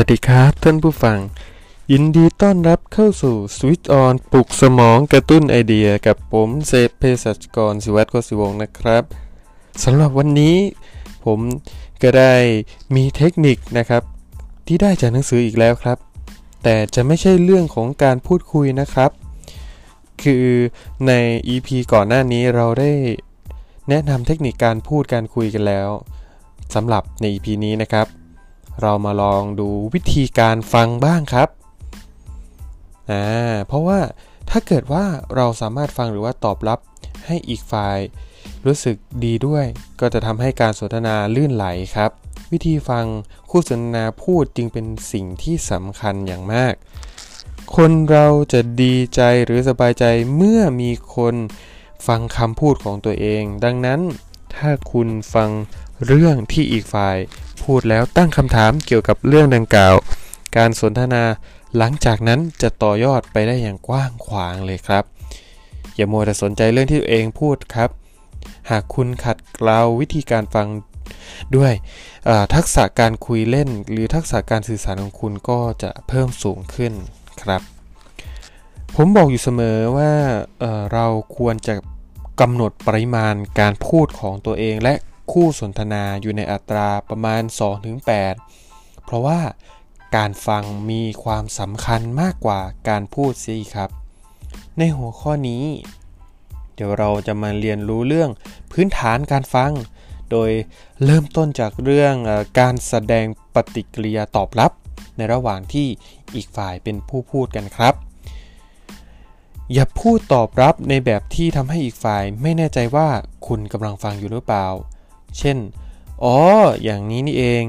วัสดีครับท่านผู้ฟัง ยินดีต้อนรับเข้าสู่ Switch On ปลุกสมองกระตุ้นไอเดียกับผมเซฟเพศสัจกรสิวัตรโคสิวงนะครับสำหรับวันนี้ผมก็ได้มีเทคนิคนะครับ ที่ได้จากหนังสืออีกแล้วครับ แต่จะไม่ใช่เรื่องของการพูดคุยนะครับ คือใน EP ก่อนหน้านี้เราได้แนะนำเทคนิคการพูดการคุยกันแล้วสำหรับใน EP นี้นะครับ เรามาลองดูวิธีการฟังบ้างครับอ่าเพราะว่าถ้าเกิดว่าเราสามารถฟังหรือว่าตอบรับให้อีกฝ่าย รู้สึกดีด้วย ก็จะทำให้การสนทนาลื่นไหลครับ วิธีฟังคู่สนทนาพูดจึงเป็นสิ่งที่สำคัญอย่างมาก คนเราจะดีใจหรือสบายใจเมื่อมีคนฟังคำพูดของตัวเอง ดังนั้นถ้าคุณฟังเรื่องที่อีกฝ่าย พูดแล้วตั้งคำถามเกี่ยวกับเรื่องดังกล่าว การสนทนาหลังจากนั้นจะต่อยอดไปได้อย่างกว้างขวางเลยครับ อย่ามัวแต่สนใจเรื่องที่ตัวเองพูดครับ หากคุณขัดเกลาวิธีการฟังด้วยทักษะการคุยเล่น หรือทักษะการสื่อสารของคุณก็จะเพิ่มสูงขึ้นครับ ผมบอกอยู่เสมอว่าเเราควรจะกำหนดปริมาณการพูดของตัวเองและ คู่สนทนาอยู่ในอัตราประมาณ 2-8 เพราะว่าการฟังมีความสำคัญมากกว่าการพูดสิครับ ในหัวข้อนี้ เดี๋ยวเราจะมาเรียนรู้เรื่องพื้นฐานการฟัง โดยเริ่มต้นจากเรื่องการแสดงปฏิกิริยาตอบรับ ในระหว่างที่อีกฝ่ายเป็นผู้พูดกันครับ อย่าพูดตอบรับในแบบที่ทำให้อีกฝ่ายไม่แน่ใจว่าคุณกำลังฟังอยู่หรือเปล่า เช่น อ๋อ อย่างนี้นี่เอง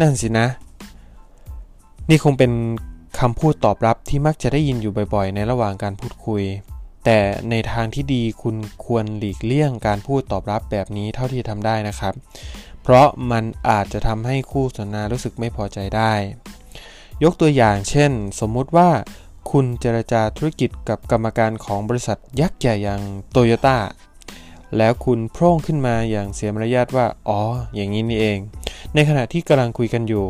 นั่นสินะ นี่คงเป็นคำพูดตอบรับที่มักจะได้ยินอยู่บ่อยๆ ในระหว่างการพูดคุย แต่ในทางที่ดีคุณควรหลีกเลี่ยงการพูดตอบรับแบบนี้เท่าที่ทำได้นะครับ เพราะมันอาจจะทำให้คู่สนทนารู้สึกไม่พอใจได้ ยกตัวอย่างเช่น สมมุติว่าคุณเจรจาธุรกิจกับกรรมการของบริษัทยักษ์ใหญ่อย่างโตโยต้า แล้วคุณโพร่งขึ้นมาอย่างเสียมารยาทว่า อ๋อ อย่างนี้นี่เอง ในขณะที่กำลังคุยกันอยู่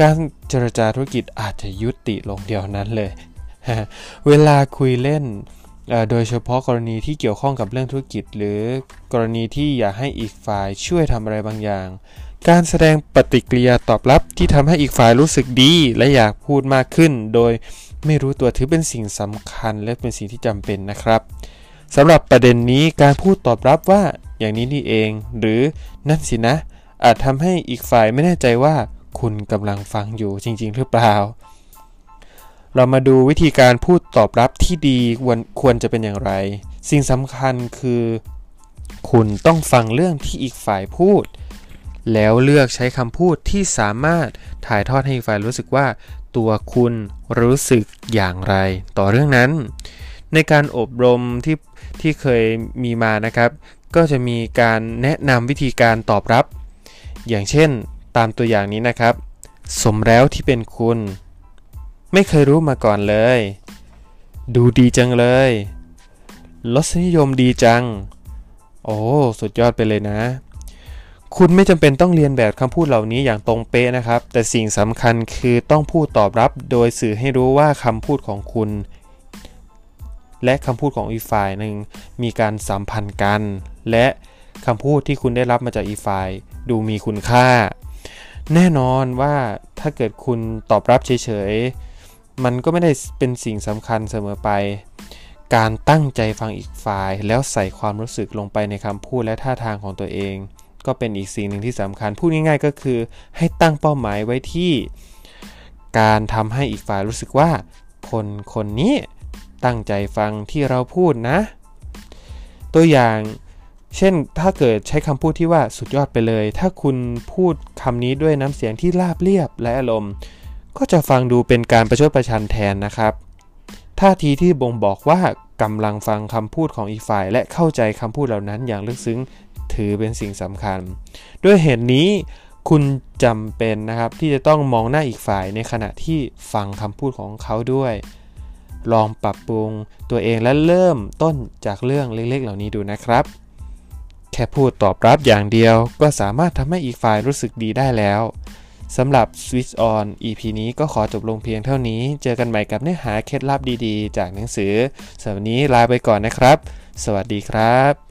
การเจรจาธุรกิจอาจจะยุติลงเดียวนั้นเลย เวลาคุยเล่น โดยเฉพาะกรณีที่เกี่ยวข้องกับเรื่องธุรกิจ หรือกรณีที่อยากให้อีกฝ่ายช่วยทำอะไรบางอย่าง การแสดงปฏิกิริยาตอบรับที่ทำให้อีกฝ่ายรู้สึกดี และอยากพูดมากขึ้น โดยไม่รู้ตัวถือเป็นสิ่งสำคัญและเป็นสิ่งที่จำเป็นนะครับ สำหรับประเด็นนี้การพูดตอบรับว่าอย่างนี้นี่เอง หรือนั่นสินะ อาจทำให้อีกฝ่ายไม่แน่ใจว่าคุณกำลังฟังอยู่จริง ๆ หรือเปล่า เรามาดูวิธีการพูดตอบรับที่ดีควรจะเป็นอย่างไร สิ่งสำคัญคือ คุณต้องฟังเรื่องที่อีกฝ่ายพูด แล้วเลือกใช้คำพูดที่สามารถถ่ายทอดให้อีกฝ่ายรู้สึกว่า ตัวคุณรู้สึกอย่างไร ต่อเรื่องนั้น ในการอบรมที่ ที่เคยมีมานะครับ ก็จะมีการแนะนำวิธีการตอบรับ อย่างเช่นตามตัวอย่างนี้นะครับ สมแล้วที่เป็นคุณ ไม่เคยรู้มาก่อนเลย ดูดีจังเลยรสนิยมดีจัง โอ้ สุดยอดไปเลยนะ คุณไม่จำเป็นต้องเรียนแบบคำพูดเหล่านี้อย่างตรงเป๊ะนะครับ แต่สิ่งสำคัญคือต้องพูดตอบรับโดยสื่อให้รู้ว่าคำพูดของคุณ และคำพูดของอีกฝ่ายหนึ่งมีการสัมพันธ์กัน และคำพูดที่คุณได้รับมาจากอีกฝ่ายดูมีคุณค่า แน่นอนว่าถ้าเกิดคุณตอบรับเฉยๆ มันก็ไม่ได้เป็นสิ่งสำคัญเสมอไป การตั้งใจฟังอีกฝ่าย แล้วใส่ความรู้สึกลงไปในคำพูดและท่าทางของตัวเอง ก็เป็นอีกสิ่งหนึ่งที่สำคัญ พูดง่ายๆก็คือ ให้ตั้งเป้าหมายไว้ที่ การทำให้อีกฝ่ายรู้สึกว่า คนคนนี้ ตั้งใจฟังที่เราพูดนะ ตัวอย่างเช่นถ้าเกิดใช้คำพูดที่ว่าสุดยอดไปเลย ถ้าคุณพูดคำนี้ด้วยน้ำเสียงที่ราบเรียบและอารมณ์ ก็จะฟังดูเป็นการประชดประชันแทนนะครับท่าทีที่บ่งบอกว่ากำลังฟังคำพูดของอีกฝ่าย และเข้าใจคำพูดเหล่านั้นอย่างลึกซึ้งถือเป็นสิ่งสำคัญ ด้วยเหตุนนี้คุณจำเป็นนะครับที่จะต้องมองหน้าอีกฝ่ายในขณะที่ฟังคำพูดของเขาด้วย ลองปรับปรุงตัวเองและเริ่มต้นจากเรื่องเล็กๆ เหล่านี้ดูนะครับ แค่พูดตอบรับอย่างเดียวก็สามารถทำให้อีกฝ่ายรู้สึกดีได้แล้วสำหรับ Switch On EP นี้ก็ขอจบลงเพียงเท่านี้ เจอกันใหม่กับเนื้อหาเคล็ดลับดีๆ จากหนังสือสำหรับวันนี้ลาไปก่อนนะครับ สวัสดีครับ